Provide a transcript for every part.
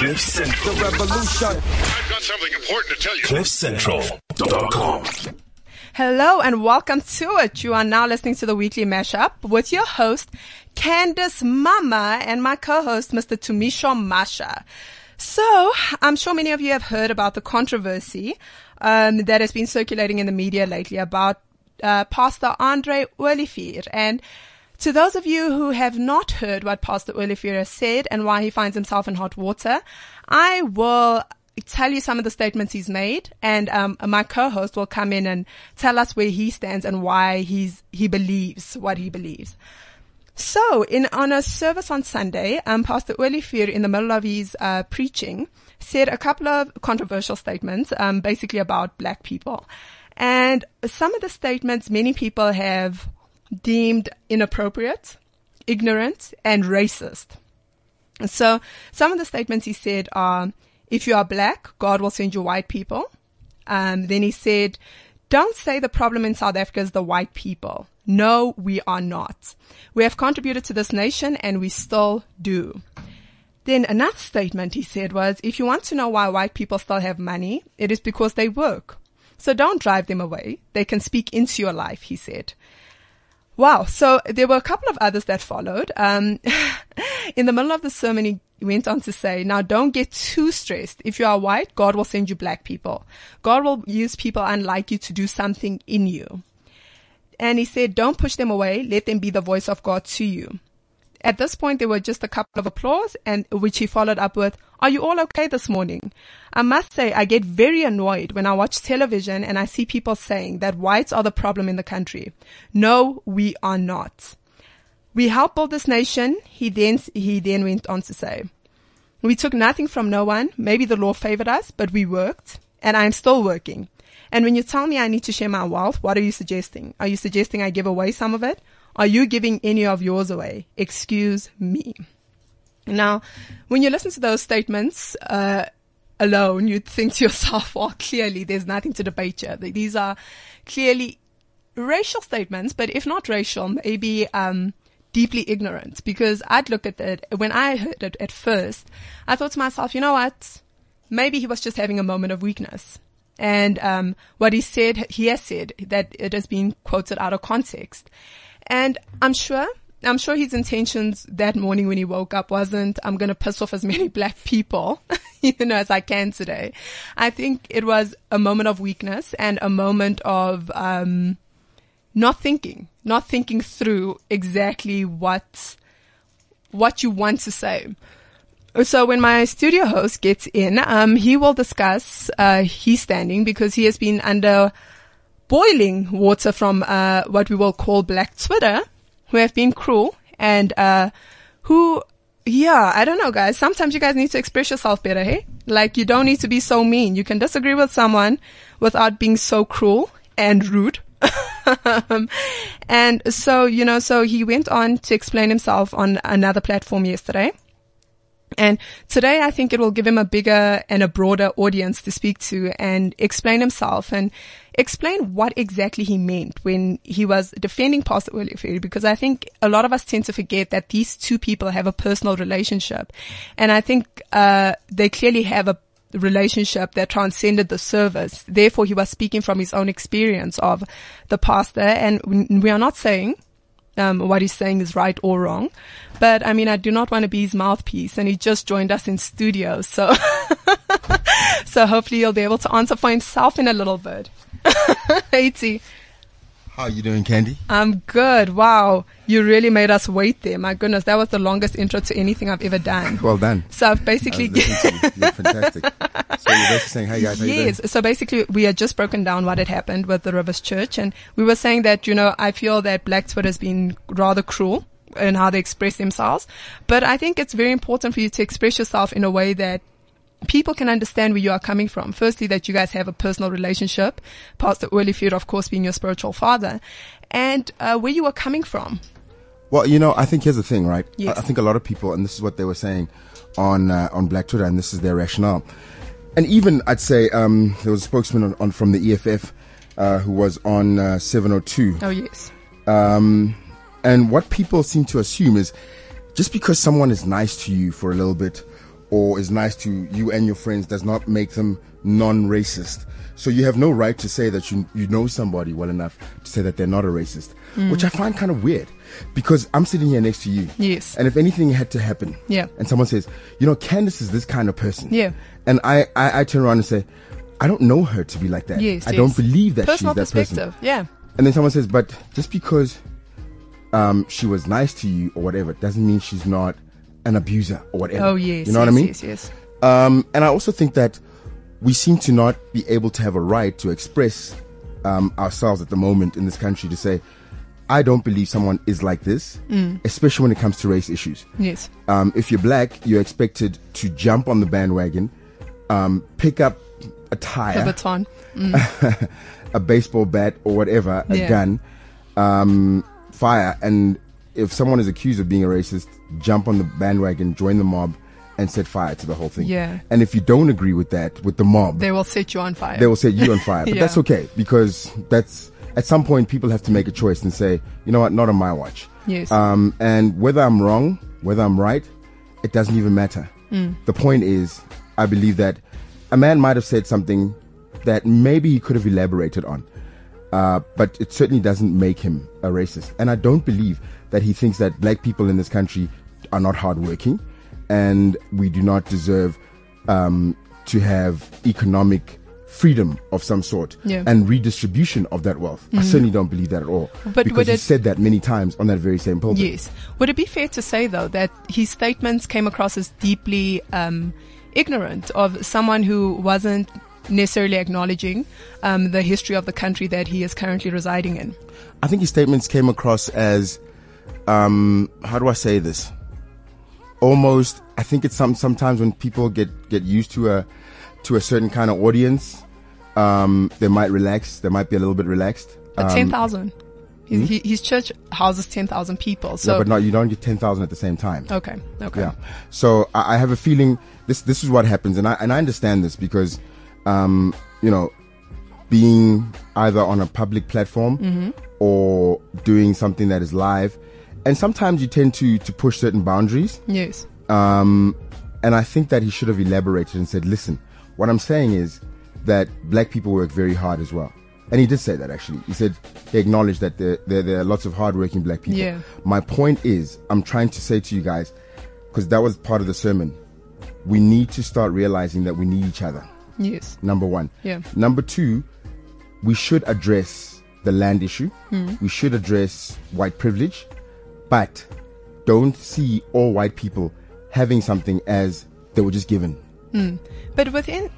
Cliff Central. The revolution. I've got something important to tell you. CliffCentral.com. Hello and welcome to it. You are now listening to the weekly mashup with your host, Candice Mama, and my co-host, Mr. Tumisho Masha. So, I'm sure many of you have heard about the controversy um, that has been circulating in the media lately about uh, Pastor Andre Olivier. And to those of you who have not heard what Pastor Olivier said and why he finds himself in hot water, I will tell you some of the statements he's made, and um, my co-host will come in and tell us where he stands and why he's he believes what he believes. So, in on a service on Sunday, um, Pastor Olivier, in the middle of his uh, preaching, said a couple of controversial statements, um, basically about black people, and some of the statements many people have deemed inappropriate, ignorant, and racist. So, some of the statements he said are, "If you are black, God will send you white people." Um, then he said, don't say the problem in South Africa is the white people. No, we are not. We have contributed to this nation and we still do. Then another statement he said was, if you want to know why white people still have money, it is because they work. So don't drive them away. They can speak into your life, he said. Wow. So there were a couple of others that followed. Um, in the middle of the sermon, he went on to say, now don't get too stressed. If you are white, God will send you black people. God will use people unlike you to do something in you. And he said, don't push them away. Let them be the voice of God to you. At this point, there were just a couple of applause and which he followed up with, are you all okay this morning? I must say I get very annoyed when I watch television and I see people saying that whites are the problem in the country. No, we are not. We help build this nation. He then, he then went on to say, we took nothing from no one. Maybe the law favored us, but we worked and I'm still working. And when you tell me I need to share my wealth, what are you suggesting? Are you suggesting I give away some of it? Are you giving any of yours away? Excuse me. Now, when you listen to those statements, uh, alone, you'd think to yourself, well, clearly there's nothing to debate here. These are clearly racial statements, but if not racial, maybe, um, deeply ignorant because I'd look at it when I heard it at first, I thought to myself, you know what? Maybe he was just having a moment of weakness. And, um, what he said, he has said that it has been quoted out of context. And I'm sure, I'm sure his intentions that morning when he woke up wasn't, I'm going to piss off as many black people, you know, as I can today. I think it was a moment of weakness and a moment of, um, not thinking, not thinking through exactly what, what you want to say. So when my studio host gets in, um, he will discuss, uh, his standing because he has been under boiling water from, uh, what we will call black Twitter, who have been cruel and, uh, who, yeah, I don't know guys. Sometimes you guys need to express yourself better, hey? Like you don't need to be so mean. You can disagree with someone without being so cruel and rude. and so, you know, so he went on to explain himself on another platform yesterday. And today I think it will give him a bigger and a broader audience to speak to and explain himself and explain what exactly he meant when he was defending Pastor Olivier because I think a lot of us tend to forget that these two people have a personal relationship. And I think, uh, they clearly have a relationship that transcended the service. Therefore, he was speaking from his own experience of the pastor. And we are not saying um, what he's saying is right or wrong. But I mean, I do not want to be his mouthpiece and he just joined us in studio. So, so hopefully he'll be able to answer for himself in a little bit. 80. How are you doing, Candy? I'm good. Wow. You really made us wait there. My goodness, that was the longest intro to anything I've ever done. well done. So I've basically. you. You're fantastic. so you're basically saying, hey guys, Yes. So basically, we had just broken down what had happened with the Rivers Church. And we were saying that, you know, I feel that Black Twitter has been rather cruel in how they express themselves. But I think it's very important for you to express yourself in a way that people can understand where you are coming from. Firstly, that you guys have a personal relationship, Pastor Olivier, of course, being your spiritual father, and uh, where you are coming from. Well, you know, I think here's the thing, right? Yes. I, I think a lot of people, and this is what they were saying on uh, on Black Twitter, and this is their rationale. And even I'd say um, there was a spokesman on, on from the EFF uh, who was on uh, 702. Oh yes, Um, and what people seem to assume is just because someone is nice to you for a little bit or is nice to you and your friends does not make them non-racist. So you have no right to say that you you know somebody well enough to say that they're not a racist, which I find kind of weird because I'm sitting here next to you. Yes. And if anything had to happen, Yeah. and someone says, you know, Candice is this kind of person, Yeah. and I I, I turn around and say, I don't know her to be like that. Yes, I yes. don't believe that Personal she's that person. perspective. Yeah. And then someone says, but just because um, she was nice to you or whatever doesn't mean she's not an abuser or whatever. Oh yes. You know yes, what I mean? Yes. Yes. Um, and I also think that we seem to not be able to have a right to express um, ourselves at the moment in this country to say, I don't believe someone is like this, Mm. especially when it comes to race issues. Yes. Um, if you're black, you're expected to jump on the bandwagon, um, pick up a The a baton. a baseball bat or whatever, a Yeah. gun, um, fire, and if someone is accused of being a racist, jump on the bandwagon, join the mob, and set fire to the whole thing. Yeah. And if you don't agree with that, with the mob, They will set you on fire. they will set you on fire. But Yeah. that's okay because that's at some point people have to make a choice and say, you know what, not on my watch. Yes. Um, and whether I'm wrong, whether I'm right, it doesn't even matter. Mm. The point is, I believe that a man might have said something that maybe he could have elaborated on, uh, but it certainly doesn't make him a racist. And I don't believe that he thinks that black people in this country are not hardworking and we do not deserve um, to have economic freedom of some sort Yeah. And redistribution of that wealth. I certainly don't believe that at all. But because would he it- said that many times on that very same pulpit. Yes. Would it be fair to say, though, that his statements came across as deeply um, ignorant of someone who wasn't necessarily acknowledging um, the history of the country that he is currently residing in? I think his statements came across as, um, how do I say this? Almost, I think it's some sometimes when people get get used to a to a certain kind of audience, um, they might relax. They might be a little bit relaxed. But Um, 10,000. His, he, his church houses 10,000 people. So, yeah, but not you don't get ten thousand at the same time. okay. Okay. Yeah. So I, I have a feeling this this is what happens, and I and I understand this because, um, you know, being either on a public platform Mm-hmm. or doing something that is live, and sometimes you tend to to push certain boundaries. Yes. Um, and I think that he should have elaborated and said, "Listen, what I'm saying is that black people work very hard as well." And he did say that actually. He said he acknowledged that there, there, there are lots of hardworking black people. Yeah. My point is, I'm trying to say to you guys, because that was part of the sermon. We need to start realizing that we need each other. Yes. Number one. Yeah. Number two, we should address the land issue. Hmm. We should address white privilege, but don't see all white people having something as they were just given. Hmm. But within,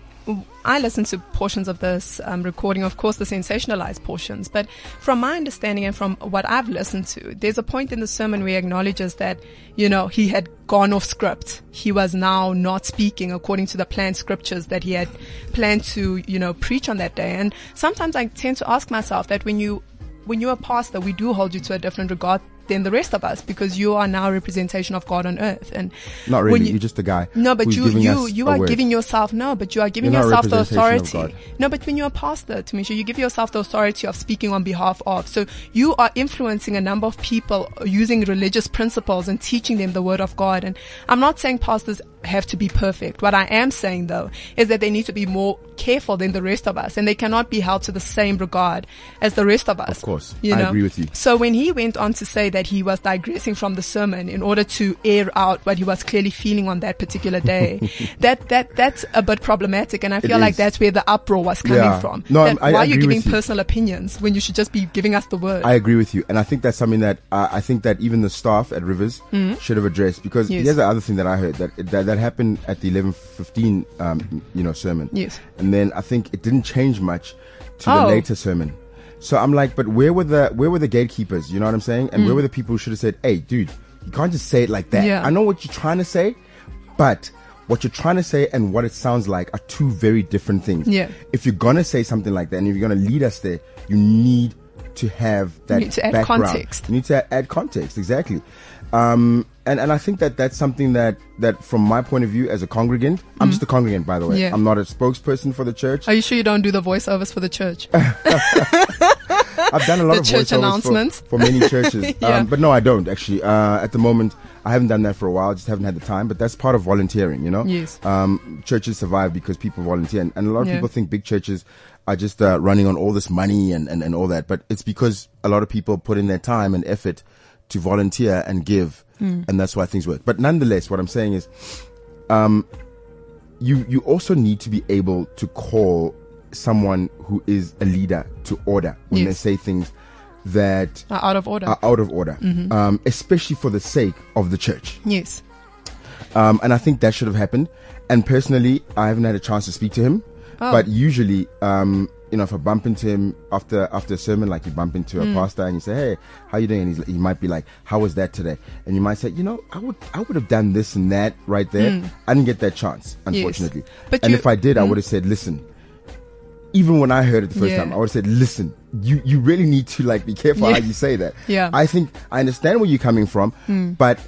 I listened to portions of this um, recording, of course, the sensationalized portions. But from my understanding and from what I've listened to, there's a point in the sermon where he acknowledges that, you know, he had gone off script. He was now not speaking according to the planned scriptures that he had planned to, you know, preach on that day. And sometimes I tend to ask myself that when you, when you're a pastor, we do hold you to a different regard than the rest of us because you are now a representation of God on earth. And Not really. you- are just a guy. no, but you you you are word. giving yourself no, but you are giving You're yourself the authority. No, but when you're a pastor, Tumisho, you give yourself the authority of speaking on behalf of. So you are influencing a number of people using religious principles and teaching them the word of God. And I'm not saying pastors have to be perfect. What I am saying though is that they need to be more careful than the rest of us and they cannot be held to the same regard as the rest of us. Of course. You I agree with you. So when he went on to say that he was digressing from the sermon in order to air out what he was clearly feeling on that particular day, that that that's a bit problematic, and I feel like that's where the uproar was coming Yeah. from. No, That I- I why are you giving you. personal opinions when you should just be giving us the word? I agree with you, and I think that's something that uh, I think that even the staff at Rivers should have addressed because Mm-hmm. Yes. here's the other thing that I heard that that, that happened at the eleven fifteen um, you know sermon. Yes. and then I think it didn't change much to Oh. the later sermon. So I'm like, but where were the where were the gatekeepers? You know what I'm saying? And where were the people who should have said, "Hey, dude, you can't just say it like that." Mm. Yeah. I know what you're trying to say, but what you're trying to say and what it sounds like are two very different things. Yeah. If you're gonna say something like that and if you're gonna lead us there, you need to have that need to add background. context. You need to add context, exactly. Um, and, and I think that that's something that, that from my point of view as a congregant, I'm just a congregant, by the way. Mm. Yeah. I'm not a spokesperson for the church. are you sure you don't do the voiceovers for the church? I've done a lot The of church voiceovers announcements. for, for many churches. Yeah. um, but no, I don't actually. Uh, at the moment, I haven't done that for a while. Just haven't had the time. But that's part of volunteering, you know. Yes. Um, churches survive because people volunteer, and, and a lot of Yeah. people think big churches are just uh, running on all this money and, and and all that. But it's because a lot of people put in their time and effort to volunteer and give, Hmm. and that's why things work. But nonetheless, what I'm saying is, um, you you also need to be able to call someone who is a leader to order when Yes. they say things that Are out of order. are out of order, Mm-hmm. um, especially for the sake of the church. yes. Um, and I think that should have happened. And personally, I haven't had a chance to speak to him. Oh. But usually, um, you know, if I bump into him after after a sermon, like you bump into Mm. a pastor and you say, "Hey, how you doing?" and he's, he might be like, "How was that today?" And you might say, "You know, I would I would have done this and that right there. I didn't get that chance, unfortunately. Mm. But and you- if I did, I would have said, "Listen." Even when I heard it the first Yeah. time, I would have said, "Listen, you you really need to like be careful Yeah. how you say that." Yeah. I think I understand where you're coming from, but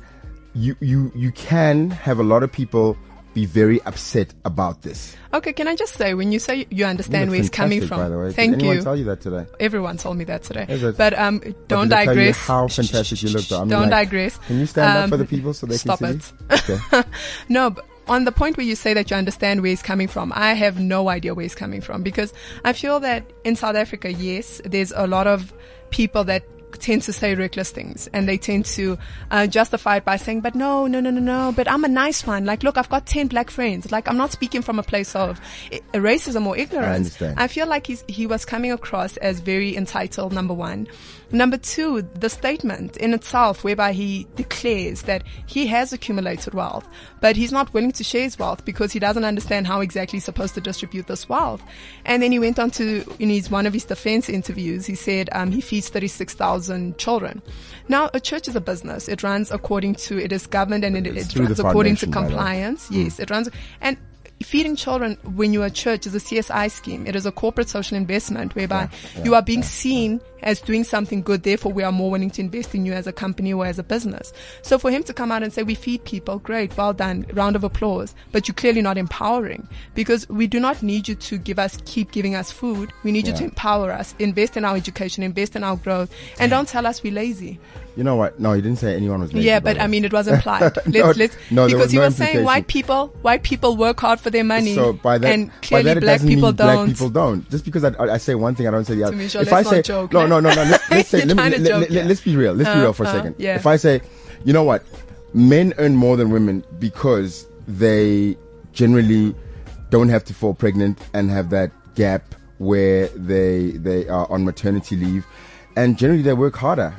you you you can have a lot of people be very upset about this. Okay, can I just say, when you say you understand where he's coming from, By the way, thank Did anyone you. tell you that today? Everyone told me that today. But um, don't did they tell you digress. How fantastic you look, though. I mean, Don't like, digress. Can you stand up Um, for the people so they stop can it. see? you? Okay. No, but on the point where you say that you understand where he's coming from, I have no idea where he's coming from because I feel that in South Africa, yes, there's a lot of people that tend to say reckless things and they tend to uh, justify it by saying, but no, no, no, no, no, but I'm a nice one. Like, look, I've got 10 black friends. Like, I'm not speaking from a place of i- racism or ignorance. understand. I feel like he's, he was coming across as very entitled, number one. Number two, the statement in itself whereby he declares that he has accumulated wealth, but he's not willing to share his wealth because he doesn't understand how exactly he's supposed to distribute this wealth. And then he went on to, in his, one of his defense interviews, he said, um, he feeds 36,000 children. Now, a church is a business. It runs according to, it is governed and it, It's it runs according to foundation, by the way. compliance. Yes, it runs, and feeding children when you're a church is a CSI scheme. It is a corporate social investment whereby you are being seen as doing something good. Therefore, we are more willing to invest in you as a company or as a business. So for him to come out and say, we feed people, great, well done, round of applause, but you're clearly not empowering because we do not need you to give us, keep giving us food. We need you to empower us, invest in our education, invest in our growth, and don't tell us we're lazy. You know what? No, he didn't say anyone was lazy. Yeah, but. I mean, it was implied. Let's, No, let's, no, because was he no was saying white people, white people work hard for their money, So by that, and by clearly that it black people don't. Black people don't. Just because I, I, say one thing, I don't say the other. Tumisho, if I say joke, no, let- no, no, no, let's, let's say let me to let, joke let, us be real. Let's be Uh, real for a uh, second. yeah. If I say, you know what, men earn more than women because they generally don't have to fall pregnant and have that gap where they they are on maternity leave, and generally they work harder.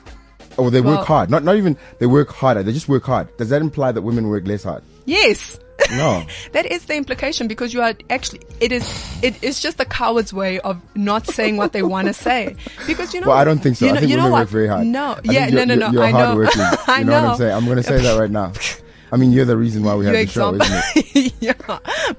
Or they Well- work hard. Not not even they work harder. They just work hard. Does that imply that women work less hard? Yes. No. That is the implication because you are actually, it is, it is just a coward's way of not saying what they want to say. Because you know, Well, I don't think so. You I know, think you know women what? work very hard. No, I yeah, no, no, no. You're I know. hardworking. I you know. know, what I'm saying? I'm going to say that right now. I mean, you're the reason why we have the show, isn't it? yeah.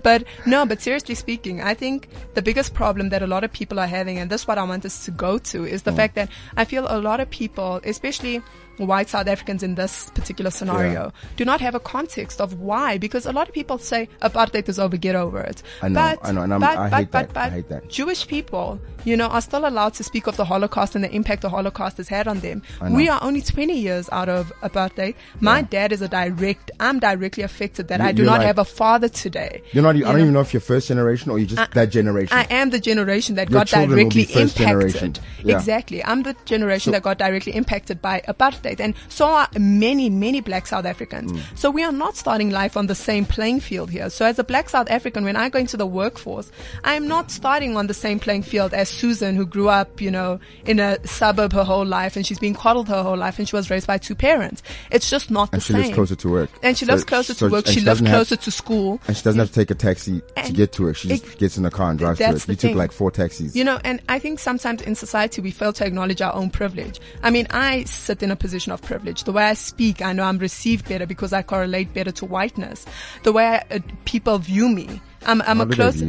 But no, but seriously speaking, I think the biggest problem that a lot of people are having, and this is what I want us to go to, is Mm. the fact that I feel a lot of people, especially white South Africans in this particular scenario, do not have a context of why. Because a lot of people say apartheid is over, get over it. I know, but, I know, and I'm- but, I hate but, that. but I hate that. Jewish people, you know, are still allowed to speak of the Holocaust and the impact the Holocaust has had on them. We are only 20 years out of apartheid. My dad is a direct, I'm directly affected that You- I do not like- have a father today. You're not. I You don't know? even know if you're first generation or you're just that generation. I am the generation that Your got directly be first generation. impacted. Yeah. Exactly. I'm the generation that got directly impacted by apartheid. And so are many, many black South Africans. Mm. So we are not starting life on the same playing field here. So as a black South African, when I go into the workforce, I am not starting on the same playing field as Susan, who grew up, you know, in a suburb her whole life and she's been coddled her whole life and she was raised by two parents. It's just not the same. and she lives closer to work. And she So- lives closer so- to work. She lives doesn't have- closer to school. and she doesn't have to take a taxi to get to work. She just it- gets in a car and drives to work. You took thing. like four taxis. You know, and I think sometimes in society we fail to acknowledge our own privilege. I mean, I sit in a position of privilege. The way I speak, I know I'm received better because I correlate better to whiteness. The way I, uh, people view me, I'm, I'm a close.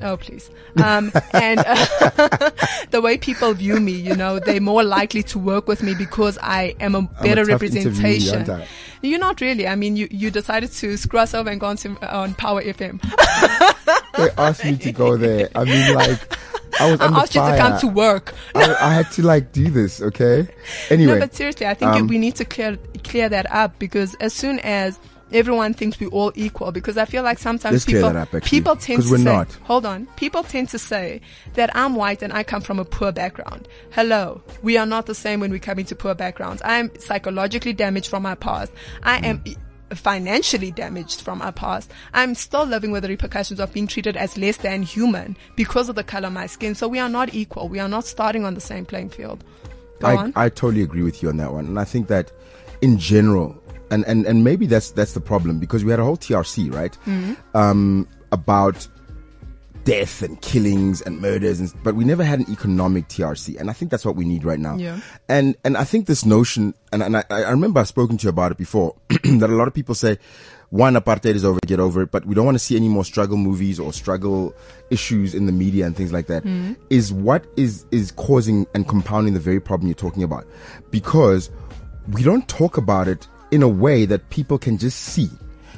Oh, please. Um, and uh, the way people view me, you know, they're more likely to work with me because I am a better tough representation. You're not really. I mean, you, you decided to screw us over and go on, to, on Power FM. they asked me to go there. I mean, like, I was I asked you to come to work. I, I had to like do this, okay? Anyway, No, but seriously, I think um, we need to clear clear that up because as soon as everyone thinks we're all equal, because I feel like sometimes Let's people up, people tend to we're say, not. hold on, people tend to say that I'm white and I come from a poor background. Hello, we are not the same when we come into poor backgrounds. I am psychologically damaged from my past. I am. Mm. e- Financially damaged from our past. I'm still living with the repercussions of being treated as less than human because of the color of my skin. So we are not equal. We are not starting on the same playing field. Go I, on. I totally agree with you on that one. And I think that in general, and, and, and maybe that's, that's the problem because we had a whole TRC, right? Mm-hmm. Um, about death and killings and murders and, but we never had an economic TRC. And I think that's what we need right now. Yeah. And, and I think this notion, and, and I, I remember I've spoken to you about it before, that a lot of people say, one, apartheid is over, get over it, but we don't want to see any more struggle movies or struggle issues in the media and things like that. Is what is, is causing and compounding the very problem you're talking about. Because we don't talk about it in a way that people can just see.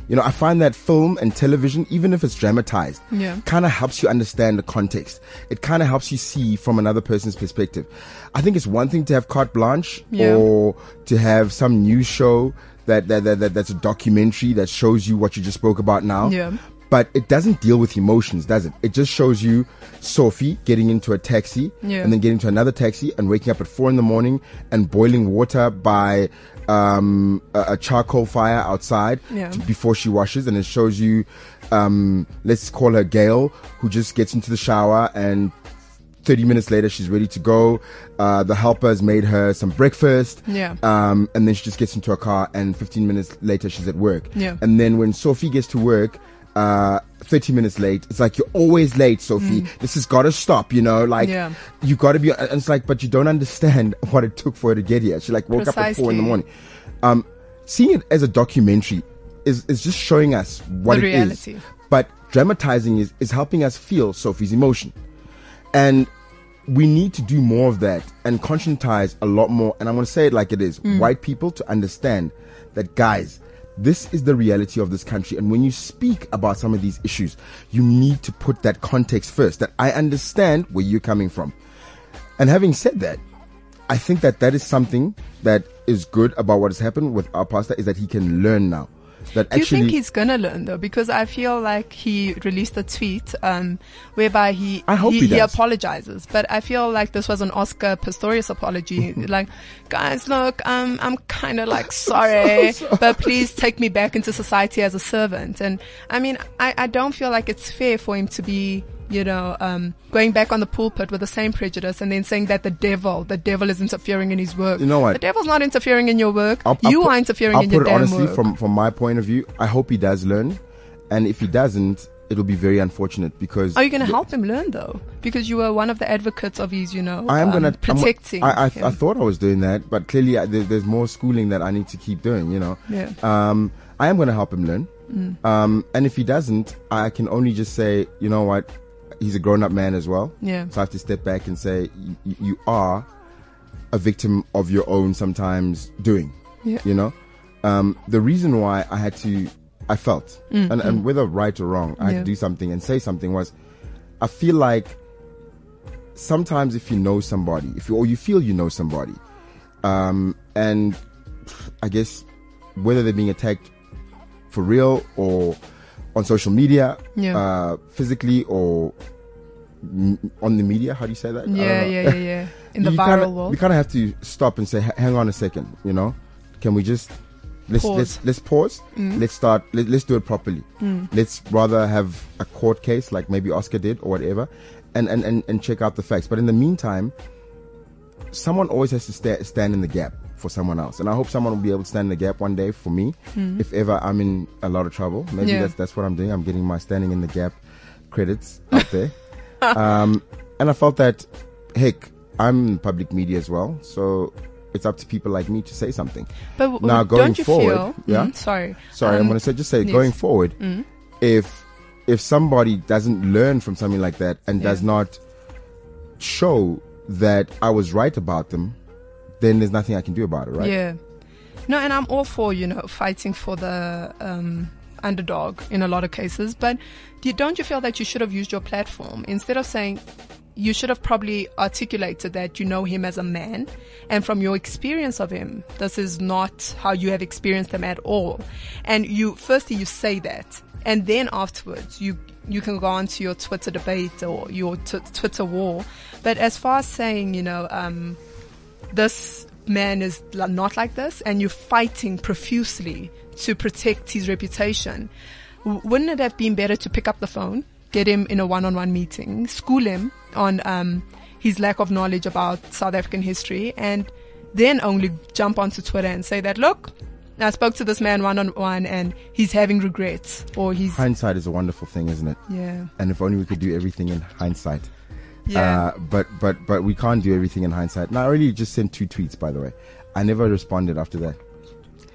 You know, I find that film and television, even if it's dramatized, Yeah. kind of helps you understand the context. It kind of helps you see from another person's perspective. I think it's one thing to have carte blanche Yeah. or to have some new show that, that, that, that that's a documentary that shows you what you just spoke about now. Yeah. But it doesn't deal with emotions, does it? It just shows you Sophie getting into a taxi Yeah. and then getting to another taxi and waking up at four in the morning and boiling water by um, a, a charcoal fire outside Yeah. to- before she washes. And it shows you, um, let's call her Gail, who just gets into the shower and 30 minutes later she's ready to go. Uh, the helper has made her some breakfast. Yeah. Um, and then she just gets into a car and 15 minutes later she's at work. Yeah. And then when Sophie gets to work, uh, 30 minutes late, it's like, you're always late, Sophie. This has got to stop, you know, like, Mm. Yeah. you got to be, and it's like, but you don't understand what it took for her to get here. She like woke up at four in the morning. Um, seeing it as a documentary is, is just showing us what The it is. reality. But dramatizing is, is helping us feel Sophie's emotion. And we need to do more of that and conscientize a lot more. And I'm going to say it like it is white people to understand that, guys, this is the reality of this country. And when you speak about some of these issues, you need to put that context first that I understand where you're coming from. And having said that, I think that that is something that is good about what has happened with our pastor is that he can learn now. That Do you think he's gonna learn though? Because I feel like he released a tweet um, whereby he I hope he does. apologizes, but I feel like this was an Oscar Pistorius apology. like, guys, look, um, I'm kind of like sorry, but please take me back into society as a servant. And I mean, I, I don't feel like it's fair for him to be. You know, um, going back on the pulpit with the same prejudice and then saying that the devil, the devil is interfering in his work. You know what? The devil's not interfering in your work. I'll- I'll you put- are interfering I'll in your damn honestly work. from from my point of view. I hope he does learn, and if he doesn't, it'll be very unfortunate because. Are you going to help him learn though? Because you were one of the advocates of his, you know, I am um, gonna I'm- protecting. I, I, him. I thought I was doing that, but clearly I, there, there's more schooling that I need to keep doing. You know. Yeah. Um, I am gonna help him learn. Mm. Um, and if he doesn't, I can only just say, you know what, he's a grown-up man as well. Yeah. So I have to step back and say, you, you are a victim of your own sometimes doing. Yeah. You know, um, the reason why I had to, I felt, and, and whether right or wrong, I had Mm, Yeah. to do something and say something was, I feel like sometimes if you know somebody, if you, or you feel you know somebody, um, and I guess whether they're being attacked for real or on social media, Yeah. uh, physically or m- on the media, how do you say that? Yeah, yeah, yeah, yeah. In the You viral kinda, world. We kind of have to stop and say, hang on a second, you know, can we just let's Pause. Mm. let's let's pause. Let's start. Let, let's do it properly. Let's rather have a court case like maybe Oscar did or whatever, and and and, and check out the facts. But in the meantime, someone always has to sta- stand in the gap for someone else, and I hope someone will be able to stand in the gap one day for me if ever I'm in a lot of trouble. Maybe Mm. Yeah. that's that's what I'm doing. I'm getting my standing in the gap credits out there. um, and I felt that, heck, I'm in public media as well, so it's up to people like me to say something. but w- now going don't you forward, feel? yeah? Mm, sorry. Sorry, I'm Um, going to say just say yes. Mm. going forward, if if somebody doesn't learn from something like that and does not show that I was right about them, then there's nothing I can do about it, right? Yeah. No, and I'm all for, you know, fighting for the um, underdog in a lot of cases. But don't you feel that you should have used your platform instead of saying, you should have probably articulated that you know him as a man and from your experience of him, this is not how you have experienced him at all. And you, firstly, you say that. And then afterwards, you, you can go on to your Twitter debate or your t- Twitter war. But as far as saying, you know, um, this man is not like this and you're fighting profusely to protect his reputation, wouldn't it have been better to pick up the phone, get him in a one-on-one meeting, school him on um, his lack of knowledge about South African history, and then only jump onto Twitter and say that, look, I spoke to this man one-on-one and he's having regrets or he's, Hindsight is a wonderful thing, isn't it? yeah, And if only we could do everything in hindsight. Yeah. Uh, but but but we can't do everything in hindsight. Now, I really just sent two tweets, by the way. I never responded after that.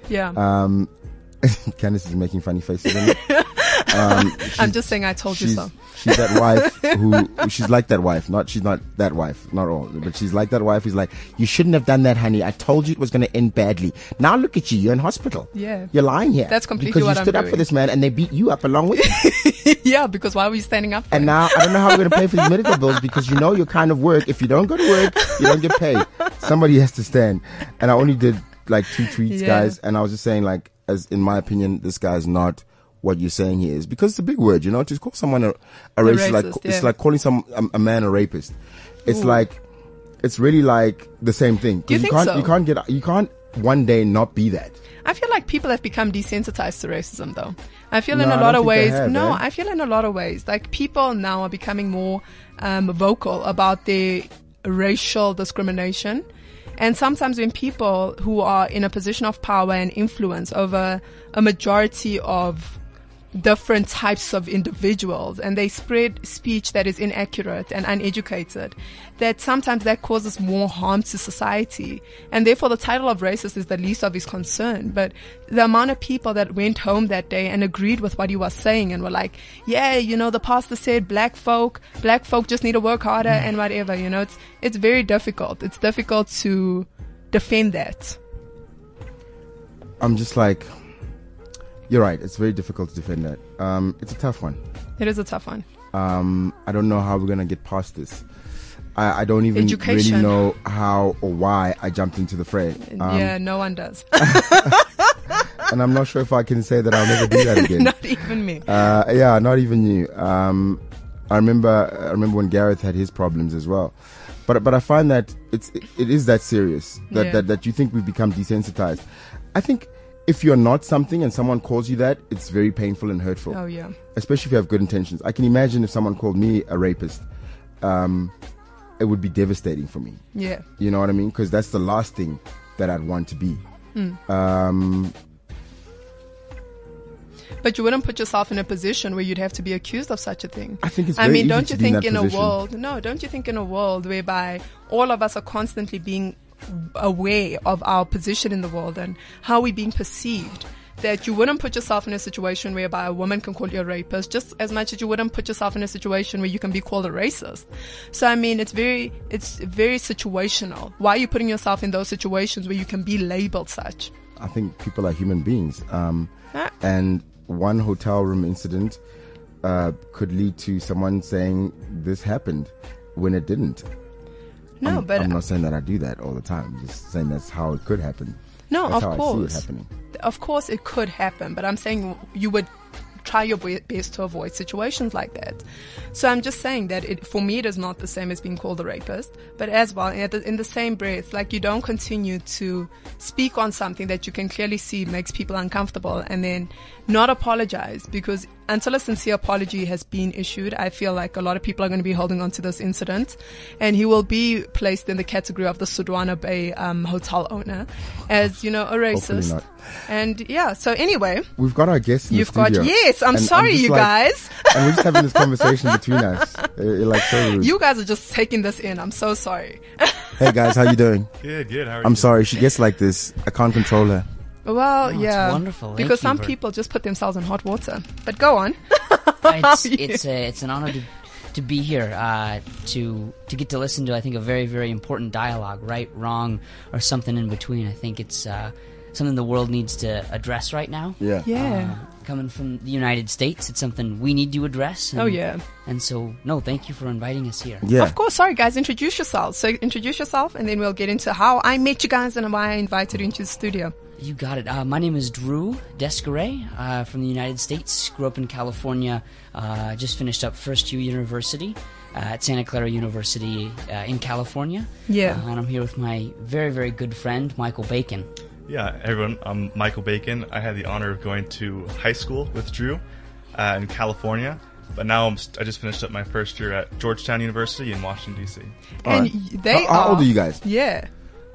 yeah. Um, Candice is making funny faces. Um, I'm just saying I told you so. she's that wife who she's like that wife. Not she's not that wife, not all, but she's like that wife who's like, you shouldn't have done that, honey. I told you it was going to end badly. Now look at you, you're in hospital. Yeah. you're lying here. That's completely because what you I'm stood up for this man and they beat you up along with him. yeah, because why were you standing up for and him? now I don't know how we're going to pay for these medical bills because you know your kind of work. If you don't go to work, you don't get paid. Somebody has to stand. And I only did like two tweets, Yeah. guys, and I was just saying like, as in my opinion, this guy's not what you're saying here is because it's a big word, you know, to call someone a, a racist, like racist, it's like calling some a, a man a rapist. It's like it's really like the same thing. You think can't so? you can't get you can't one day not be that. I feel like people have become desensitized to racism though. I feel in a lot of ways, have, no, eh? I feel in a lot of ways, like people now are becoming more um, vocal about their racial discrimination. And sometimes when people who are in a position of power and influence over a majority of different types of individuals and they spread speech that is inaccurate and uneducated that sometimes that causes more harm to society. And therefore the title of racist is the least of his concern. But the amount of people that went home that day and agreed with what he was saying and were like yeah you know the pastor said black folk black folk just need to work harder mm. and whatever you know it's it's very difficult. It's difficult to defend that. I'm just like, you're right. It's very difficult to defend that. Um, it's a tough one. it is a tough one Um, I don't know how we're gonna get past this. I, I don't even Education. really know how or why I jumped into the fray. Um, yeah no one does and I'm not sure if I can say that I'll never do that again. not even me Uh, yeah, not even you. Um, I remember, I remember when Gareth had his problems as well. But, but I find that it's, it is that serious that, Yeah. that, that you think we've become desensitized. I think if you're not something and someone calls you that, it's very painful and hurtful. oh yeah especially if you have good intentions. I can imagine if someone called me a rapist, um, it would be devastating for me. yeah You know what I mean? Because that's the last thing that I'd want to be. Hmm. Um, But you wouldn't put yourself in a position where you'd have to be accused of such a thing. I think it's I mean, don't you be in think in, a world, no, don't you think in a world whereby all of us are constantly being aware of our position in the world and how we're being perceived, that you wouldn't put yourself in a situation whereby a woman can call you a rapist just as much as you wouldn't put yourself in a situation where you can be called a racist. So, I mean, it's very, it's very situational. Why are you putting yourself in those situations where you can be labeled such? I think people are human beings. Um, Ah. and one hotel room incident uh, could lead to someone saying this happened when it didn't. No, I'm, but I'm not saying that I do that all the time. I'm just saying that's how it could happen. No, That's of course. I see it happening. Of course, it could happen, but I'm saying you would try your best to avoid situations like that. So I'm just saying that it, for me, it is not the same as being called a rapist, but as well, in the, in the same breath, like you don't continue to speak on something that you can clearly see makes people uncomfortable and then not apologize because until a sincere apology has been issued, I feel like a lot of people are going to be holding on to this incident and he will be placed in the category of the Sodwana Bay um, hotel owner as, you know, a racist. And yeah, so anyway, We've got our guests in you've the got, yes, I'm And sorry, just you like- guys. and we're just having this conversation between us. Uh, like so rude. You guys are just taking this in. I'm so sorry. hey guys, how you doing? Good, good. How are I'm you? sorry, she gets like this. I can't control her. Well, it's yeah. wonderful. Thank Because you some for- people just put themselves in hot water. But go on. it's it's a, it's an honor to to be here uh, to to get to listen to I think a very very important dialogue right wrong or something in between I think it's uh, something the world needs to address right now. Yeah. Yeah. Uh, coming from the United States, it's something we need to address. And, Oh, yeah. And so, no, thank you for inviting us here. Yeah. Of course, sorry guys, introduce yourselves. So introduce yourself and then we'll get into how I met you guys and why I invited you into the studio. You got it. Uh, my name is Drew Descaray uh, from the United States. Grew up in California. Uh, just finished up first year university uh, at Santa Clara University uh, in California. Yeah. Uh, and I'm here with my very, very good friend, Michael Bacon. Yeah, everyone. I'm Michael Bacon. I had the honor of going to high school with Drew uh, in California, but now I'm st- I just finished up my first year at Georgetown University in Washington D.C. and right. they How- how are. old are you guys? Yeah.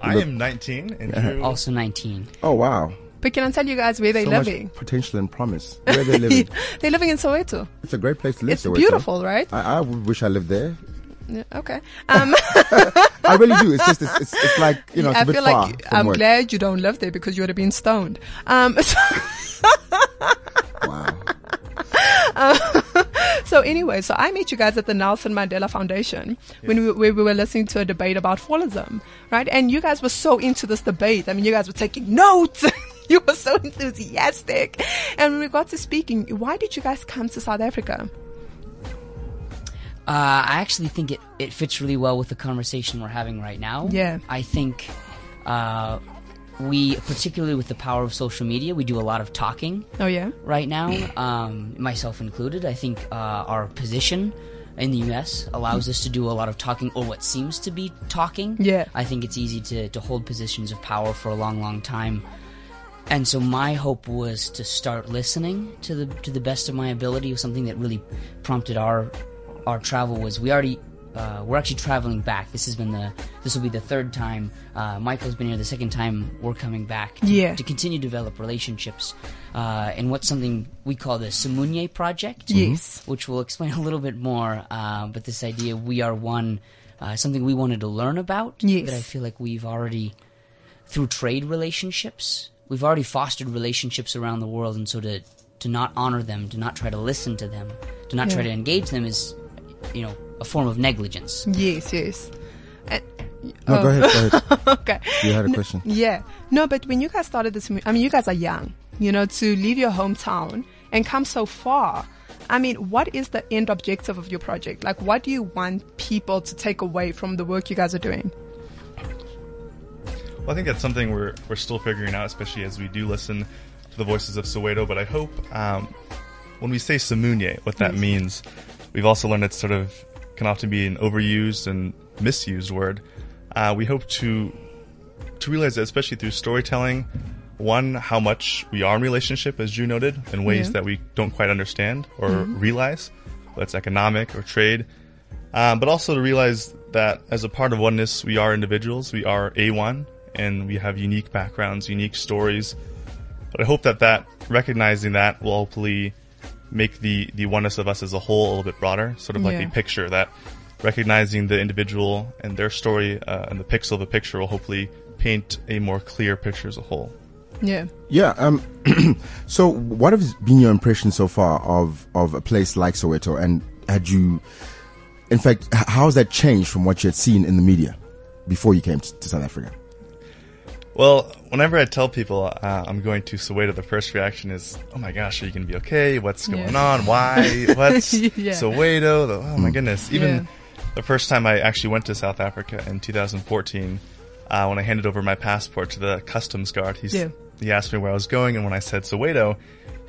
I am 19, and Drew. Also 19. Oh wow. But can I tell you guys where they're So much living? potential and promise. Where they living? they're living in Soweto. it's a great place to live. It's Soweto. beautiful, right? I, I wish I lived there. Yeah, okay. Um, I really do. It's just it's, it's, it's like you know it's I a bit feel far like from I'm work. glad you don't live there because you would have been stoned. Um, so, Wow. so anyway, so I met you guys at the Nelson Mandela Foundation when we, we were listening to a debate about fallism, right? And you guys were so into this debate. I mean, you guys were taking notes. you were so enthusiastic. And when we got to speaking, why did you guys come to South Africa? Uh, I actually think it, it fits really well with the conversation we're having right now. Yeah. I think uh, we, particularly with the power of social media, we do a lot of talking Oh yeah, right now, um, myself included. I think uh, our position in the U.S. allows us to do a lot of talking, or what seems to be talking. Yeah. I think it's easy to, to hold positions of power for a long, long time. And so my hope was to start listening to the to the best of my ability. Something that really prompted our our travel was we already uh, we're actually traveling back. This has been the this will be the third time. Uh, Michael's been here the second time. We're coming back to, Yeah. to continue to develop relationships. Uh, and what's something we call the Simunye project, Yes. which we'll explain a little bit more. Uh, but this idea, we are one, uh, something we wanted to learn about. Yes. That I feel like we've already through trade relationships. We've already fostered relationships around the world, and so to to not honor them, to not try to listen to them, to not try to engage them is, you know, a form of negligence. yes, yes. And, No, oh. go ahead. Go ahead. okay. You had a question. Yeah. No, but when you guys started this, I mean, you guys are young, you know, to leave your hometown and come so far. I mean, what is the end objective of your project? Like, what do you want people to take away from the work you guys are doing? Well, I think that's something we're we're still figuring out, especially as we do listen to the voices of Soweto. But I hope um, when we say Simunye, what that means, we've also learned it's sort of can often be an overused and misused word. Uh, we hope to to realize that, especially through storytelling, one how much we are in relationship, as you noted, in ways Yeah. that we don't quite understand or realize, whether it's economic or trade. Um, but also to realize that as a part of oneness, we are individuals, we are A1, and we have unique backgrounds, unique stories. But I hope that that recognizing that will hopefully make the the oneness of us as a whole a little bit broader, sort of like Yeah. a picture that recognizing the individual and their story uh, and the pixel of a picture will hopefully paint a more clear picture as a whole. Yeah. Yeah. Um. so, what has been your impression so far of of a place like Soweto? And had you, in fact, how has that changed from what you had seen in the media before you came to, to South Africa? Well, whenever I tell people uh, I'm going to Soweto, the first reaction is, "Oh my gosh, are you going to be okay? What's going Yeah. on? Why? What's Yeah. Soweto? The- oh my goodness!" Even Yeah. the first time I actually went to South Africa in 2014, uh, when I handed over my passport to the customs guard, he's, Yeah. he asked me where I was going, and when I said Soweto,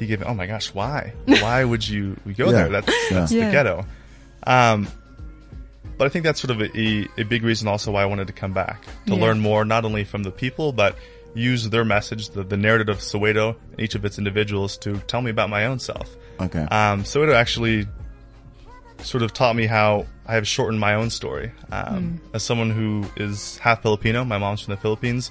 he gave me, "Oh my gosh, why? Why would you go Yeah. there? That's that's Yeah. the ghetto." Um, but I think that's sort of a, a big reason also why I wanted to come back to Yeah. learn more, not only from the people, but use their message, the, the narrative of Soweto and each of its individuals to tell me about my own self. Okay. Um, Soweto actually sort of taught me how I have shortened my own story. Um, As someone who is half Filipino, my mom's from the Philippines,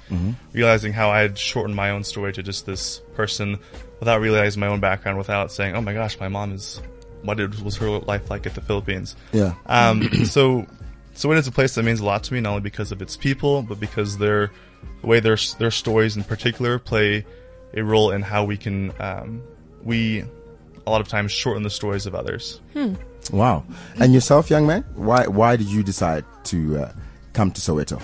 realizing how I had shortened my own story to just this person without realizing my own background, without saying, "Oh my gosh, my mom is." What it, was her life like at the Philippines? Yeah. Um, so, so it is a place that means a lot to me, not only because of its people, but because their the way their their stories in particular play a role in how we can um, we a lot of times shorten the stories of others. Wow. And yourself, young man, why why did you decide to uh, come to Soweto?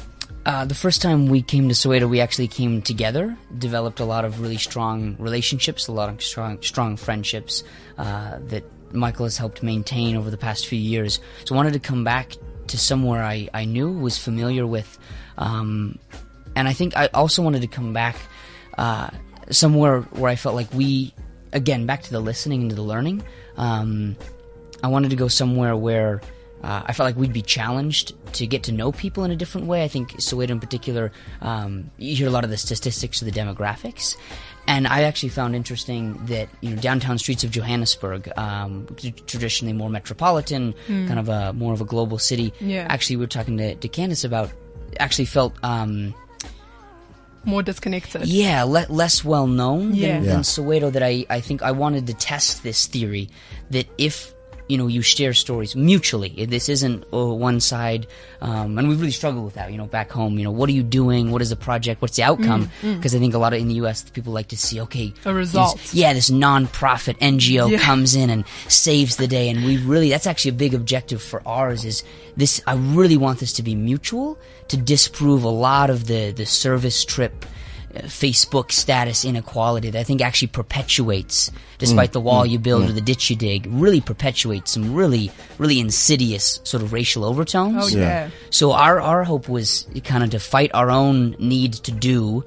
Uh, the first time we came to Soweto, we actually came together, developed a lot of really strong relationships, a lot of strong, strong friendships uh, that Michael has helped maintain over the past few years. So I wanted to come back to somewhere I, I knew, was familiar with, um, and I think I also wanted to come back uh, somewhere where I felt like we, again, back to the listening and to the learning. Um, I wanted to go somewhere where uh, I felt like we'd be challenged to get to know people in a different way. I think Soweto in particular, um, you hear a lot of the statistics of the demographics. And I actually found interesting that you know downtown streets of Johannesburg, um, traditionally more metropolitan, kind of a more of a global city. Yeah. Actually, we were talking to, to Candice about. Actually, felt um, More disconnected. yeah, le- less well known Yeah. than, Yeah. than Soweto. That I, I think I wanted to test this theory that if you know you share stories mutually, this isn't oh, one side, um, and we really struggle with that. You know, back home, you know, what are you doing? What is the project? What's the outcome? Because I think a lot of in the U.S. people like to see okay Mm, A result. this- yeah, this non-profit NGO Yeah. comes in and saves the day, and we really that's actually a big objective for ours. Is this? I really want this to be mutual to disprove a lot of the the service trip. Facebook status inequality that I think actually perpetuates, despite mm, the wall mm, you build or mm. the ditch you dig, really perpetuates some really, really insidious sort of racial overtones. Oh yeah. So our our hope was kind of to fight our own need to do,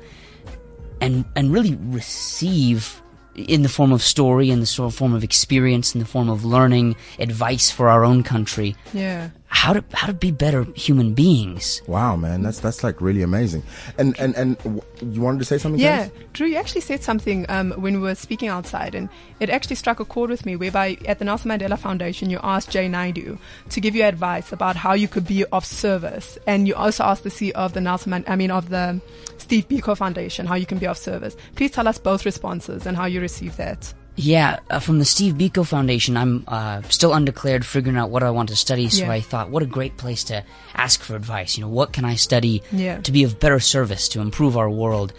and and really receive in the form of story, in the sort of form of experience, in the form of learning, advice for our own country, Yeah. How to how to be better human beings. Wow, man, that's that's like really amazing. And and and w- you wanted to say something? Yeah, Candice? Drew, you actually said something um, when we were speaking outside, and it actually struck a chord with me. Whereby at the Nelson Mandela Foundation, you asked Jay Naidoo to give you advice about how you could be of service, and you also asked the CEO of the Nelson, Man- I mean, of the Steve Biko Foundation, how you can be of service. Please tell us both responses and how you received that. Yeah, uh, from the Steve Biko Foundation, I'm uh, still undeclared, figuring out what I want to study. So Yeah. I thought, what a great place to ask for advice. You know, what can I study Yeah. to be of better service to improve our world?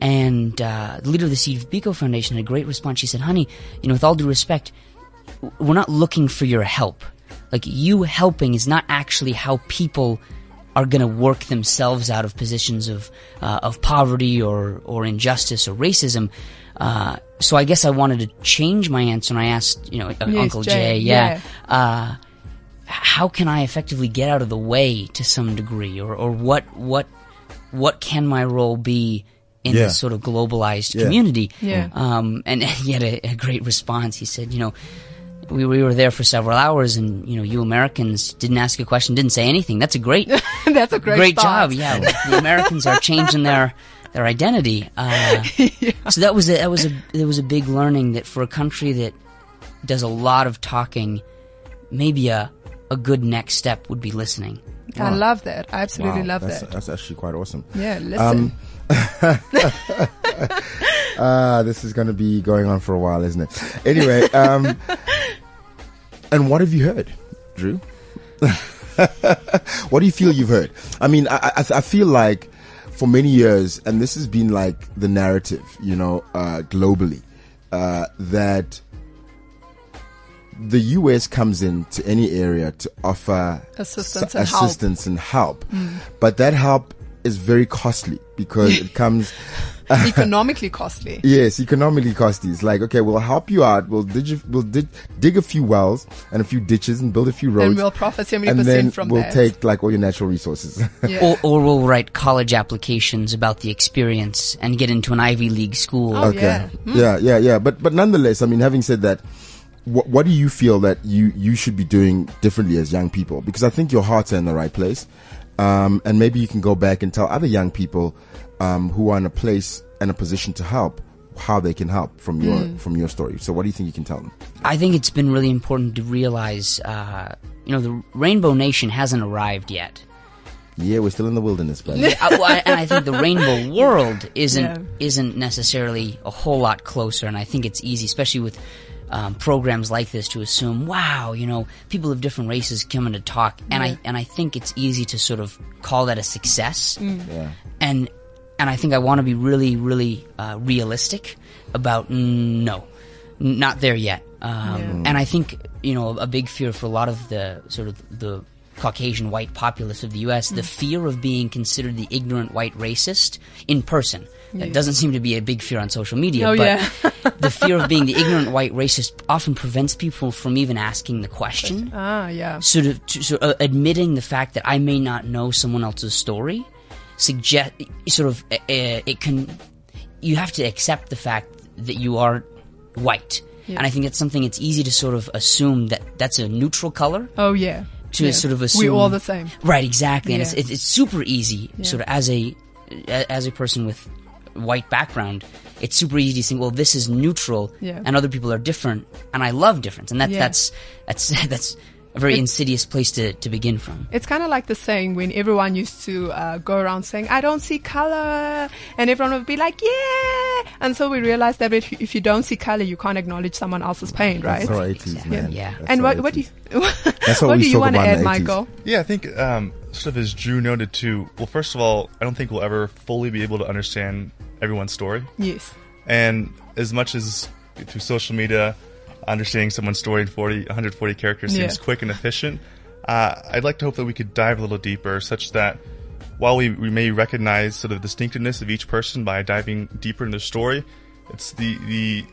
And uh, the leader of the Steve Biko Foundation had a great response. She said, "Honey, you know, with all due respect, we're not looking for your help. Like you helping is not actually how people." Are going to work themselves out of positions of uh, of poverty or or injustice or racism. Uh, so I guess I wanted to change my answer, and I asked, you know, uh, Yes, Uncle Jay, Jay, yeah, yeah. Uh, how can I effectively get out of the way to some degree, or or what what what can my role be in Yeah. this sort of globalized Yeah. community? Yeah. Um, and he had a, a great response. He said, you know. We, we were there for several hours, and you know, you Americans didn't ask a question, didn't say anything. That's a great, That's a great, great start. job. Yeah, the Americans are changing their their identity. Uh, So that was a, that was a there was a big learning that for a country that does a lot of talking, maybe a a good next step would be listening. I love that. I absolutely Wow, love that's, that. That's actually quite awesome. Yeah, listen. Ah, this is going to be going on for a while, isn't it? Anyway, um, and what have you heard, Drew? what do you feel you've heard? I mean, I, I, I feel like for many years, and this has been like the narrative, you know, uh, globally, uh, that the US comes into any area to offer Assistance su- and help. assistance and help, but that help is very costly because it comes. Economically costly. Yes, economically costly. It's like, okay, we'll help you out. We'll dig, we'll dig, dig a few wells and a few ditches and build a few roads. And we'll profit 70% and then from we'll that. take like all your natural resources. Yeah. Or, or we'll write college applications about the experience and get into an Ivy League school. Oh, okay. yeah. Yeah, yeah, yeah. But, but nonetheless, I mean, having said that, what, what do you feel that you, you should be doing differently as young people? Because I think your hearts are in the right place. Um, and maybe you can go back and tell other young people, um, who are in a place and a position to help how they can help from your, Hmm. from your story. So what do you think you can tell them? I think it's been really important to realize, uh, you know, the Rainbow Nation hasn't arrived yet. Yeah, we're still in the wilderness, but I- well, I- and I think the rainbow world isn't Yeah. isn't necessarily a whole lot closer. And I think it's easy, especially with um, programs like this, to assume, wow, you know, people of different races coming to talk. And I and I think it's easy to sort of call that a success. yeah. And and I think I want to be really, really uh, realistic about mm, no, not there yet. Um, And I think you know a big fear for a lot of the sort of the Caucasian white populace of the U.S., the fear of being considered the ignorant white racist in person. That doesn't seem to be a big fear on social media, Oh, but yeah. the fear of being the ignorant white racist often prevents people from even asking the question Ah, yeah. sort of to, sort of admitting the fact that I may not know someone else's story suggest sort of uh, uh, it can you have to accept the fact that you are white and I think that's something it's easy to sort of assume that that's a neutral color Oh, yeah. to Yeah. sort of assume We assume all the same. right exactly and Yeah. it's, it's it's super easy sort of as a as a person with white background it's super easy to think well this is neutral Yeah. and other people are different and I love difference and that, Yeah. that's that's that's a very insidious place to, to begin from It's kind of like the saying when everyone used to uh, go around saying, I don't see color. And everyone would be like, yeah. And so we realized that if you, if you don't see color, you can't acknowledge someone else's pain, right? That's our 80s, man. Yeah. That's And what, what do you, That's what what do you want to add, Michael? Yeah, I think um, sort of as Drew noted too. Well, first of all, I don't think we'll ever fully be able to understand everyone's story. Yes. And as much as through social media, understanding someone's story in 40, 140 characters seems Yeah. quick and efficient, uh, I'd like to hope that we could dive a little deeper, such that while we, we may recognize sort of the distinctiveness of each person by diving deeper in their story, it's the the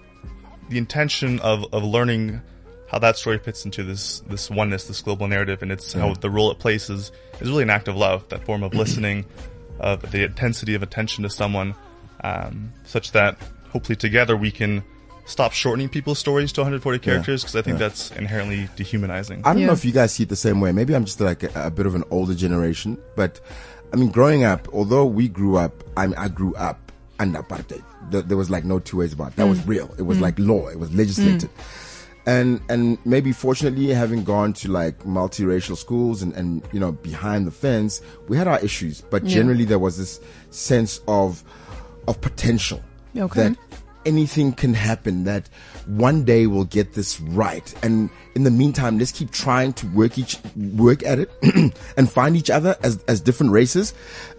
the intention of, of learning how that story fits into this this oneness, this global narrative, and it's how the role it plays is, is really an act of love, that form of listening, of the intensity of attention to someone, um, such that hopefully together we can stop shortening people's stories to 140 characters because I think that's inherently dehumanizing. I don't Yeah. know if you guys see it the same way. Maybe I'm just like a, a bit of an older generation, but I mean, growing up, although we grew up, I, mean, I grew up under apartheid. There, there was like no two ways about it. That was mm. real. It was mm. like law. It was legislated. Mm. And, and maybe fortunately having gone to like multiracial schools and, and, you know, behind the fence, we had our issues, but generally there was this sense of, of potential Okay. that anything can happen that one day we'll get this right. And in the meantime let's keep trying to work each work at it and find each other as as different races.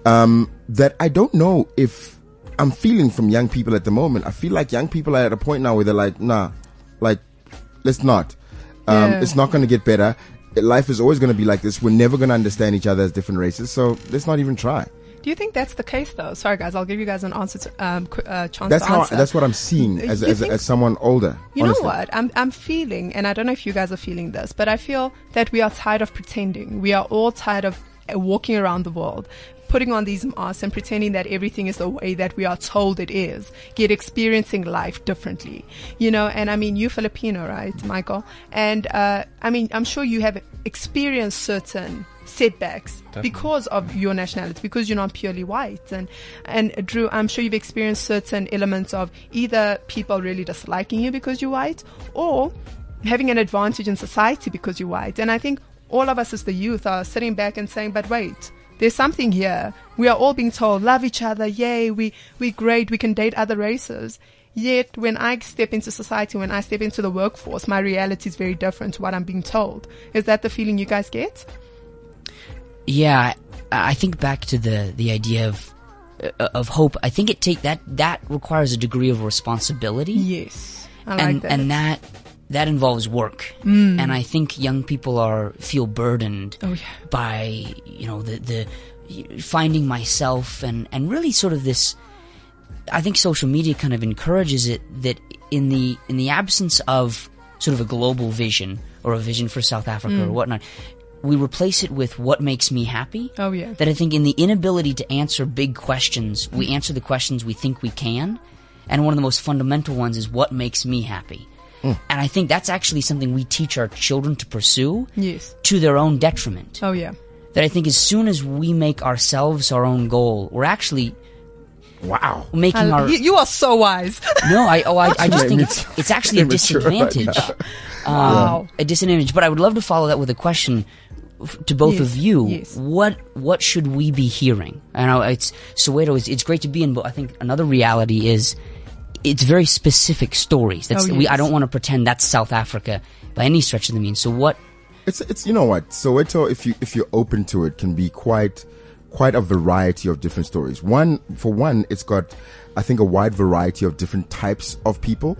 Um that i don't know if i'm feeling from young people at the moment. I feel like young people are at a point now where they're like nah like let's not. Um Yeah. it's not going to get better. Life is always going to be like this. We're never going to understand each other as different races. So let's not even try Do you think that's the case though? Sorry guys, I'll give you guys an answer to, um, uh, chance that's to how answer. that's what i'm seeing as as, as someone older You honestly. know what? I'm I'm feeling, and I don't know if you guys are feeling this, but I feel that we are tired of pretending. We are all tired of uh, walking around the world, putting on these masks and pretending that everything is the way that we are told it is. Yet experiencing life differently, you know. And I mean, you Filipino, right, Michael? And uh, I mean, I'm sure you have experienced certain setbacks because of your nationality, because you're not purely white. And, and Drew, I'm sure you've experienced certain elements of either people really disliking you because you're white or having an advantage in society because you're white. And I think all of us as the youth are sitting back and saying, but wait, there's something here. We are all being told, love each other. Yay. We, we great. We can date other races. Yet when I step into society, when I step into the workforce, my reality is very different to what I'm being told. Is that the feeling you guys get? Yeah, I think back to the the idea of uh, of hope. I think it take that that requires a degree of responsibility, Yes. I like and that. and that that involves work. And I think young people are feel burdened Oh, yeah. by you know the the finding myself and and really sort of this. I think social media kind of encourages it that in the in the absence of sort of a global vision or a vision for South Africa or whatnot, we replace it with what makes me happy. Oh, yeah. That I think in the inability to answer big questions, we answer the questions we think we can, and one of the most fundamental ones is what makes me happy. And I think that's actually something we teach our children to pursue Yes. to their own detriment Oh, yeah. that I think as soon as we make ourselves our own goal, we're actually wow making I- our you, you are so wise. no. I oh I, I just think it's, it's actually a immature right disadvantage. Um, Wow. a disadvantage. But I would love to follow that with a question f- to both Yes, of you. yes. What what should we be hearing? I know it's Soweto. It's, it's great to be in, but I think another reality is it's very specific stories. That's Oh, we. I don't want to pretend that's South Africa by any stretch of the means. So what? It's it's you know what Soweto if you if you're open to it can be quite quite a variety of different stories. One, for one, it's got, I think, a wide variety of different types of people.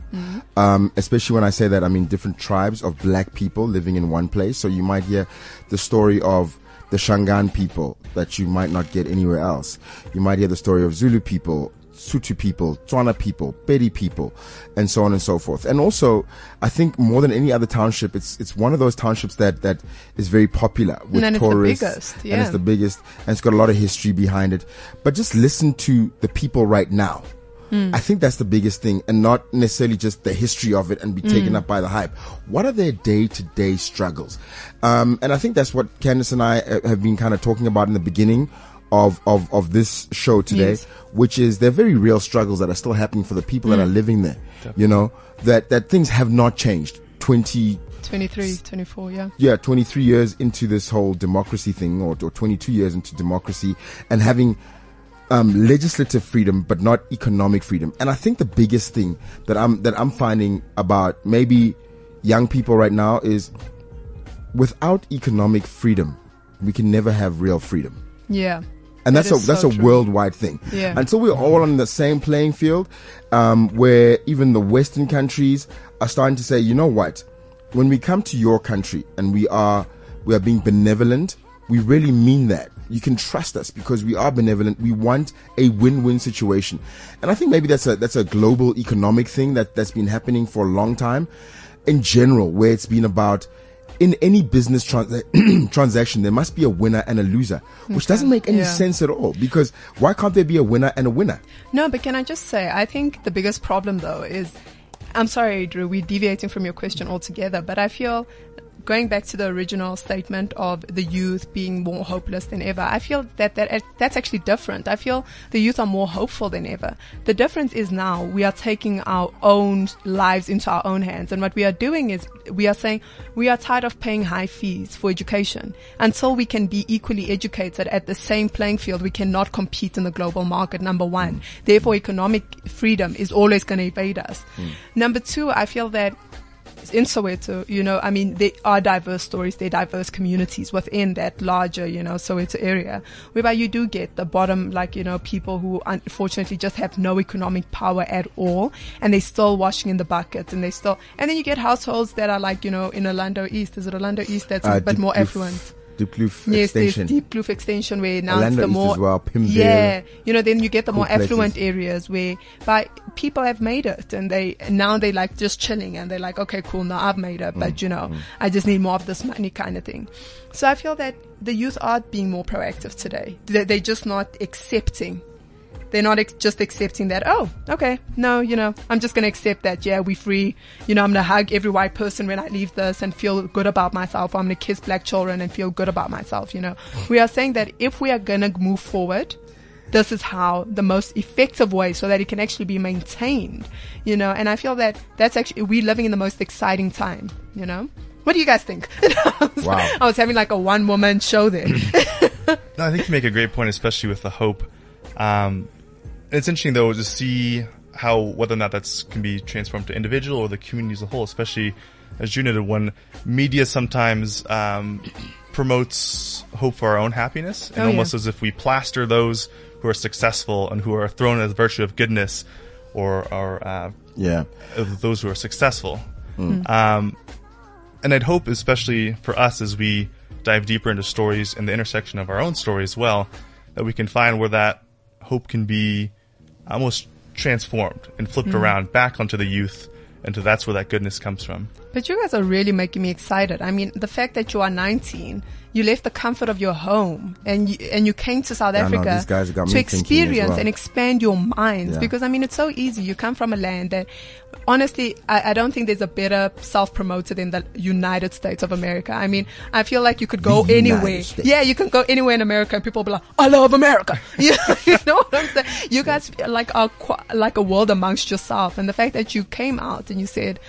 Um, especially when I say that, I mean different tribes of black people living in one place. So you might hear the story of the Shangaan people that you might not get anywhere else. You might hear the story of Zulu people, Sotho people, Tswana people, Pedi people, and so on and so forth. And also, I think more than any other township, it's it's one of those townships that that is very popular with And it's the tourists. biggest, And yeah. it's the biggest, and it's got a lot of history behind it. But just listen to the people right now. Hmm. I think that's the biggest thing, and not necessarily just the history of it and be Hmm. taken up by the hype. What are their day to day struggles? Um, and I think that's what Candice and I uh, have been kind of talking about in the beginning of, of, of this show today, Yes. which is they're very real struggles that are still happening for the people Hmm. that are living there. You know, that, that things have not changed. 20, 23, 24, yeah. yeah, 23 years into this whole democracy thing, or, or 22 years into democracy, and having um, legislative freedom, but not economic freedom. And I think the biggest thing that I'm that I'm finding about maybe young people right now is without economic freedom, we can never have real freedom Yeah. And That that's a that's so a true. worldwide thing. Yeah. Until we're all on the same playing field, um, where even the Western countries are starting to say, you know what, when we come to your country and we are we are being benevolent, we really mean that. You can trust us because we are benevolent. We want a win-win situation, and I think maybe that's a that's a global economic thing that that's been happening for a long time. In general, where it's been about in any business trans- transaction, there must be a winner and a loser, which doesn't make any Yeah. sense at all. Because why can't there be a winner and a winner? No, but can I just say, I think the biggest problem though is, I'm sorry, Drew, we're deviating from your question altogether, but I feel going back to the original statement of the youth being more hopeless than ever, I feel that, that that's actually different. I feel the youth are more hopeful than ever. The difference is now we are taking our own lives into our own hands. And what we are doing is we are saying we are tired of paying high fees for education. Until we can be equally educated at the same playing field, we cannot compete in the global market, number one. Mm. Therefore, economic freedom is always going to evade us. Mm. Number two, I feel that in Soweto, you know, I mean, there are diverse stories, there are diverse communities within that larger, you know, Soweto area, whereby you do get the bottom, like, you know, people who unfortunately just have no economic power at all, and they're still washing in the buckets, and they still, and then you get households that are like, you know, in Orlando East, is it Orlando East that's a uh, bit more affluent? Diepkloof Yes, there's extension. Deep Kloof extension where now Orlando it's the East more well, yeah, you know, then you get the Cool more affluent places. areas where by people have made it and they now they like just chilling and they're like, okay, cool, now I've made it, Mm, but you know, I just need more of this money kind of thing. So I feel that the youth are being more proactive today. They're just not accepting. They're not ex- just accepting that, oh, okay, no, you know, I'm just going to accept that, yeah, we free. You know, I'm going to hug every white person when I leave this and feel good about myself. I'm going to kiss black children and feel good about myself, you know. We are saying that if we are going to move forward, this is how the most effective way so that it can actually be maintained, you know, and I feel that that's actually, we're living in the most exciting time, you know. What do you guys think? Wow. I was having like a one woman show there. No, I think you make a great point, especially with the hope. Um, it's interesting though to see how whether or not that's can be transformed to individual or the community as a whole, especially as you noted, when media sometimes um, promotes hope for our own happiness, and Oh, yeah. almost as if we plaster those who are successful and who are thrown as virtue of goodness, or or uh, Yeah. those who are successful. Um, and I'd hope, especially for us, as we dive deeper into stories and the intersection of our own story as well, that we can find where that hope can be almost transformed and flipped mm-hmm. around back onto the youth, and to that's where that goodness comes from. But you guys are really making me excited. I mean, the fact that you are 19, you left the comfort of your home and you, and you came to South Yeah, Africa got to me thinking as experience well. and expand your minds. Yeah. Because I mean, it's so easy. You come from a land that, honestly, I, I don't think there's a better self-promoter than the United States of America. I mean, I feel like you could go The anywhere. Yeah, you can go anywhere in America and people will be like, I love America. you, you know what I'm saying? You guys like are qu- like a world amongst yourself. And the fact that you came out and you said,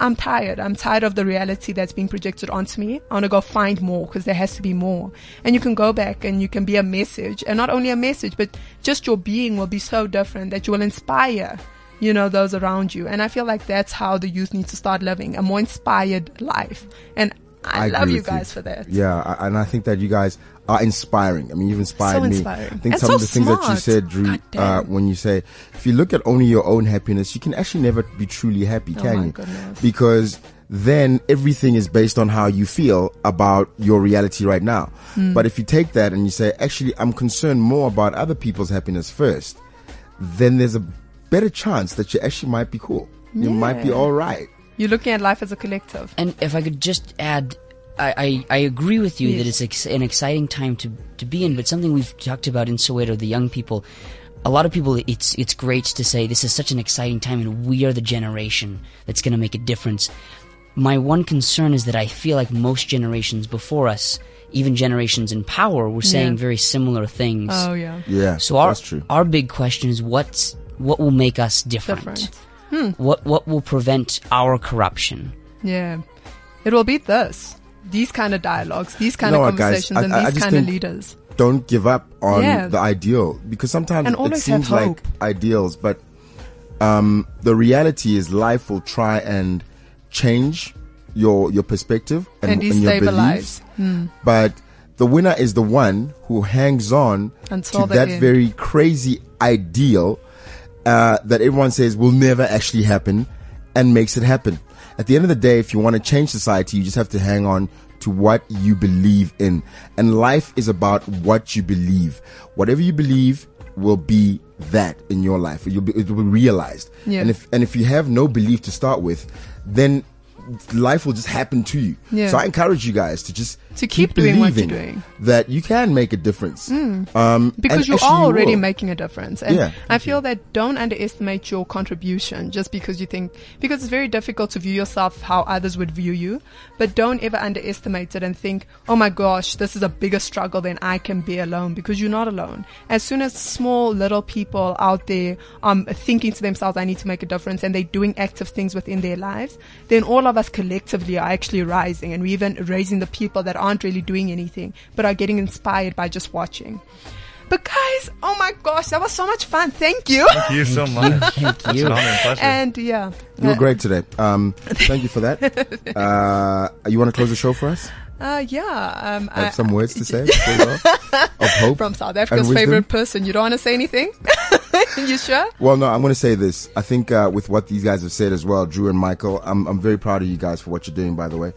I'm tired. I'm tired of the reality that's being projected onto me. I want to go find more because there has to be more. And you can go back and you can be a message and not only a message, but just your being will be so different that you will inspire, you know, those around you. And I feel like that's how the youth need to start living a more inspired life. And I, I love you guys for that. Yeah, I- and I think that you guys are inspiring. I mean, you've inspired So me. inspiring. I think And some so of the things that you said, Drew, uh, when you say, if you look at only your own happiness, you can actually never be truly happy, can Oh my you? goodness. Because then everything is based on how you feel about your reality right now. Hmm. But if you take that and you say, actually, I'm concerned more about other people's happiness first, then there's a better chance that you actually might be cool. You might be all right. You're looking at life as a collective. And if I could just add, I, I, I agree with you Yes. that it's ex- an exciting time to, to be in, but something we've talked about in Soweto, the young people, a lot of people, it's, it's great to say this is such an exciting time and we are the generation that's going to make a difference. My one concern is that I feel like most generations before us, even generations in power, were saying Yeah. very similar things. Oh yeah. Yeah, So our that's true. our big question is what's what will make us different? Different. Hmm. What what will prevent our corruption? Yeah. It will beat this. These kind of dialogues, these kind You know of what, guys? conversations, I- and I- I these just kind of leaders. don't give up on Yeah. the ideal because sometimes it seems like ideals, but um, the reality is life will try and change your your perspective and, And and your destabilize. beliefs. But the winner is the one who hangs on Until to that end. very crazy ideal uh, that everyone says will never actually happen and makes it happen. At the end of the day, if you want to change society, you just have to hang on to what you believe in. And life is about what you believe. Whatever you believe will be that in your life. You'll be, it will be realized. Yeah. And if, and if you have no belief to start with, then life will just happen to you. Yeah. So I encourage you guys to just To keep doing what you're believing doing. That you can make a difference. Um, and Because you are already will. making a difference. And Yeah. I feel that don't underestimate your contribution just because you think, because it's very difficult to view yourself how others would view you, but don't ever underestimate it and think, oh my gosh, this is a bigger struggle than I can be alone because you're not alone. As soon as small little people out there um thinking to themselves, I need to make a difference and they're doing active things within their lives, then all of us collectively are actually rising and we're even raising the people that aren't really doing anything but are getting inspired by just watching. But guys, oh my gosh, that was so much fun. Thank you. Thank you so much. Thank It's you. an honor and and yeah. You were Uh, great today. Um, thank you for that. Uh, you want to close the show for us? Uh, yeah. Um, Have I- some words to say before we go? of hope from South Africa's favorite person. You don't want to say anything? you sure? Well, no, I'm going to say this. I think uh, with what these guys have said as well, Drew and Michael, I'm I'm very proud of you guys for what you're doing. By the way,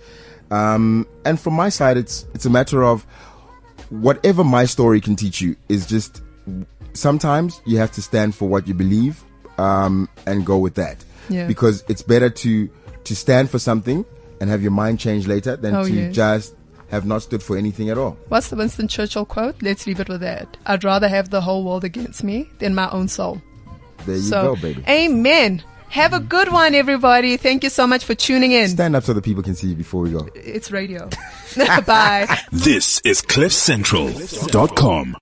um, and from my side, it's it's a matter of whatever my story can teach you is just sometimes you have to stand for what you believe um, and go with that. Yeah. Because it's better to to stand for something and have your mind change later than Oh, to yes. just have not stood for anything at all. What's the Winston Churchill quote? Let's leave it with that. I'd rather have the whole world against me than my own soul. There you so, go, baby. amen. Have a good one, everybody. Thank you so much for tuning in. Stand up so the people can see you before we go. It's radio. Bye. This is CliffCentral.com.